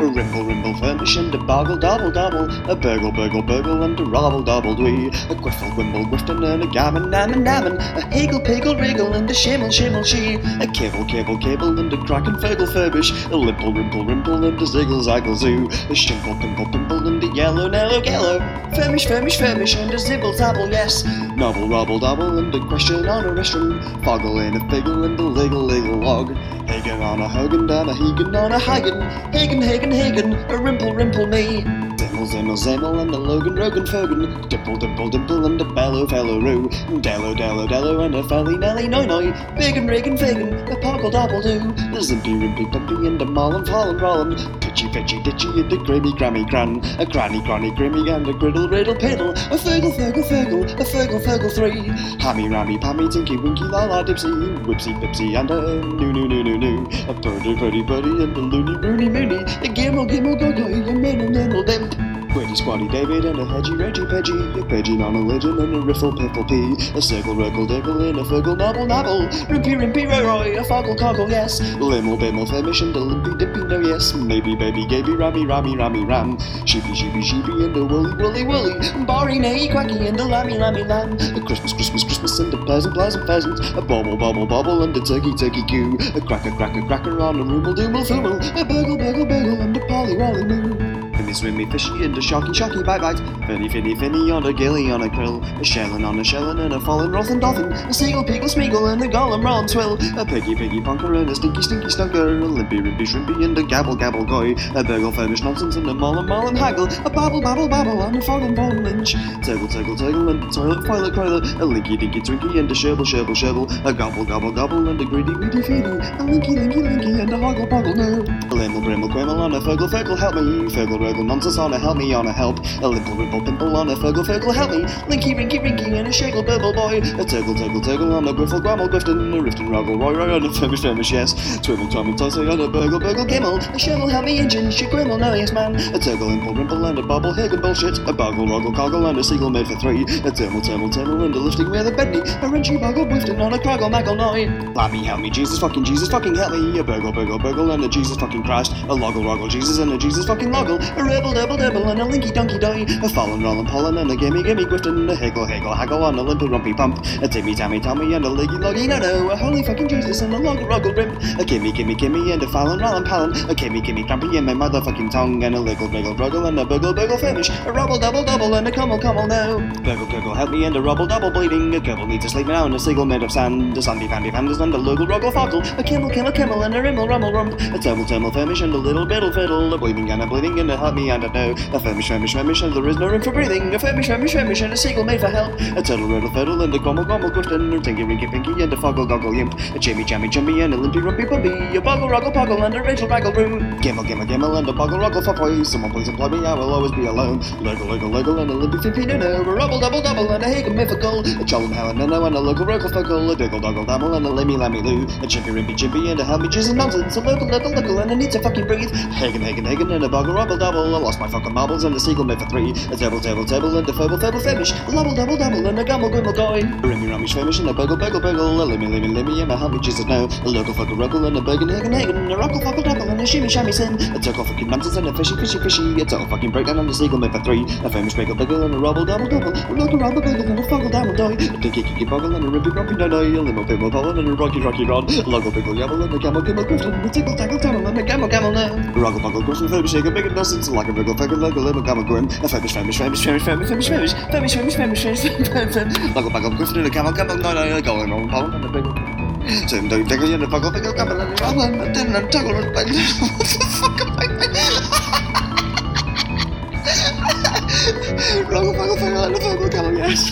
rimble, rimble, furmish, and a boggle, double, double, a burgle, burgle, burgle, and a robble, double, dwee, a quiffle, gwimble, gwifton, and a gammon, nammon, nammon, a higgle, piggle, wriggle, and a shimmel, shimmel, she, a kibble, kibble, kibble, and a crack and fergle, furbish, a limple, rimple, rimple, and a ziggle, zaggle, zoo, a shimple, pimple, pimple, and a yellow, nellow, yellow, furmish, furmish, furmish, and a zibble, zabble, yes, novel, robble, double, and a question on a restaurant, foggle, and a figgle, and a liggle, liggle, log, Hagen on a Hogan, down a Hagen on a Hagen, Hagen, Hagen, Hagen, a rimple, rimple me. Zimmel, Zimmel, Zimmel, and a Logan, Rogan, Fogan, Dimple, Dimple, Dimple, and a Bellow, Fellow, Roo, Dello, Dello, Dello, and a Felly, Nelly, Noi, Noi, Biggin, Riggin, Figgin, a Poggle, Dobble, Do, a Zimpy, Rimpy, Pumpy, and a Marlin, Fallen, Rollin, Pitchy, Pitchy, Ditchy, and a Grimmy, Grammy, Gran, a Granny, Granny, Grimmy, and a Griddle, Riddle, Piddle, a Fergle, Fergle, Fergle, a Fergle, Fergle, Three, Hammy, Rammy, Pammy, Tinky, Winky, La La, Dipsy, Whipsy, Pipsy, and a Noo, Noo, Noo, Noo, Noo, a Birdie, Birdie, Birdie, and a Loony, Rooney, Mooney, a Gimble, Gimble, Go, Go, a Middle, Middle, Dimp. Quiddy Squatty David and a Hedgy Reggie Peggy, a Pidgin on a legend and a Riffle Piffle Pea, a Circle Wriggle Diggle and a Fuggle Nobble Nobble, Rimpy Rimpy Roy a Foggle Coggle yes, Limble Bimble Flemish and a Limpy Dippy no yes, maybe baby Gaby Rammy Rammy Rammy Ram, Sheepy Sheepy Sheepy and a Woolly Woolly Woolly, Barry Nay Quacky and a Lammy Lammy Lamb, a Christmas Christmas Christmas and a Pleasant Pleasant Pheasant, a Bobble Bobble Bobble and a Turkey Turkey Goo, a Cracker Cracker Cracker on a Roomble Doomble Foomble, a Burgle Burgle Burgle and a Polly Wolly Moo. Swimmy, swimmy, fishy, and a shocky, shocky, bite, bite. Finny, finny, finny, on a gilly, on a krill. A shellin' on a shellin', and a fallen rolling dolphin. A seagull, peagle, smeagle, and a gollum, rollin' swill. A piggy, piggy, punker, and a stinky, stinky, stunker. A limpy, rimpy, shrimpy, and a gabble, gabble, goy. A burgle, famish, nonsense, and a mollin, mollin, haggle. A babble, babble, babble, and a foggle, foggle, lynch. Turgle, turgle, turgle, and a toilet, toilet, toilet. A linky, dinky, twinky, and a sherble, sherble, sherble. A gobble, gobble, gobble, and a greedy, greedy, feedy. A linky, linky, linky, and a hoggle, boggle, no. A limble, brimble, quimble, on a fuggle, fuggle, help me. Fuggle, ruggle, nonsense, on a help me on a help. A limple, rimple, pimple on a fuggle, fuggle, help me. Linky, rinky, rinky, and a shaggle, burble boy. A turgle, turgle, turgle on a griffle, grammel, grifton, a rifton, ruggle, roy, roy, on a femish, femish, yes. Twimble, twimble, tossy, on a burgle, burgle, gimble. A shovel, help me, engine, shit, grimmel, no, yes, man. A turgle, imple, rimple, and a bubble, higgle, bullshit. A boggle, roggle, coggle, and a seagull made for three. A turtle, turtle, turtle, and a lifting with a bedney. A wrenchy, boggle, whiffton, on a croggle, maggle, noy. Lammy, help me, Jesus, fucking Jesus, fucking help me. A burgle, burgle, burgle, and a Jesus, fucking Christ. A loggle, roggle, Jesus, and a Jesus, fucking loggle. A rebel, double, double, and a linky, donkey, doy. A fallen, rollin', pollen, and a gimme, gimme, grifton. A higgle, higgle, haggle, on a limpy, rumpy pump. A timmy, tammy, tommy, and a leggy, loggy, no, no. A holy fucking Jesus, and a loggle, roggle, rimp. A gimme, gimme, gimme, and a fallen, rollin', pollen. A gimme, gimme, crumpy, and my motherfucking tongue. And a liggle, wriggle, bruggle, and a buggle, buggle, finish. A rubble, double, double, and a cummel, cummel, no. Gurgle, gurgle, help me, and a rubble, double, bleeding. A gurgle needs to sleep now, and a seagull made of sand. A sandy, pandy, pandas, and a luggle, ruggle, foggle. A kimmel, kimmel, kimmel, and a rimmel, rummel, rump. A tumble, tumble, famish, and a little biddle, fiddle. A bleeding, and a bleeding, and a help me, and a no. A famish, famish, famish, and there is no room for breathing. A famish, famish, famish, and a seagull made for help. A turtle, riddle, fiddle, and a grumble, grumble, grifton. A tinky, rinky, pinky, and a foggle, goggle, yimp. A jimmy, jammy, jummy, and a limpy, rumpy, pumpy. A boggle, ruggle, poggle, and a rachel, raggle, roo. Gimmel, gimmel, gimmel, and a boggle, ruggle, for boy. Someone please employ me, I will always be alone. Luggle, luggle, luggle, and a limpy, fimpy, no, no. A rubble, double, double, and a higgle, mythical. A chollum, helen, no, no, and a luggle, ruggle, fuckle. A diggle, doggle, dabble, and a limmy, lammy, loo. A chimpy, rimpy, chimpy, and a helmy, jizz, and nonsense. A luggle, luggle, luggle, and I need to fucking breathe. Hagen, hagen, hagen, and a boggle, rubble, double. I lost my fucking marbles, and a seagull made for three. A table, table, table, and a fable, fable, famish. A lubble, double, double, and a gumble, gumble, going. A rimmy, rummy, famish, and a buggle, buggle, buggle. A limmy, limmy, limmy, and a helmy, jizz, no. A luggle, fuckle, ruggle, and a bergen, hagen, hagen, and a ruckle, fuckle, double, and a shimmy, shammy, sin. A turkle, fucking nonsense, and a fishy, fishy, fishy. A total fucking breakdown, and a seagull made for three. A famous bagel, bagel, and a rubble, double, double. A luggle, rubble, bagel, and a foggle, double, die. A dinky, kicky, boggle, and a rippy, rumpy, no, no. A limo, pimble, pollen, and a rocky, rocky, rod. A luggle, biggle, yabble, and a camel, camel, griffin. A tickle, tackle, tunnel, and a camel, camel, no. A ruggle, buggle, griffin, famish, shake, a big nonsense. Like a biggle, faggle, luggle, limo, camel, grim. A famish, famish, famish, famish, famish, famish, famish, famish, famish, famish, famish, famish, Luggle, buggle, griffin, and a camel, camel, no, no. A golden, rolling, pollen, and a biggle. So I'm doing tickle, and a buggle, biggle, camel, and a rubble, and a tin, and tuggle, and a What the fuck am I Ruggle, buggle, faggle, and a foggle, camel, yes.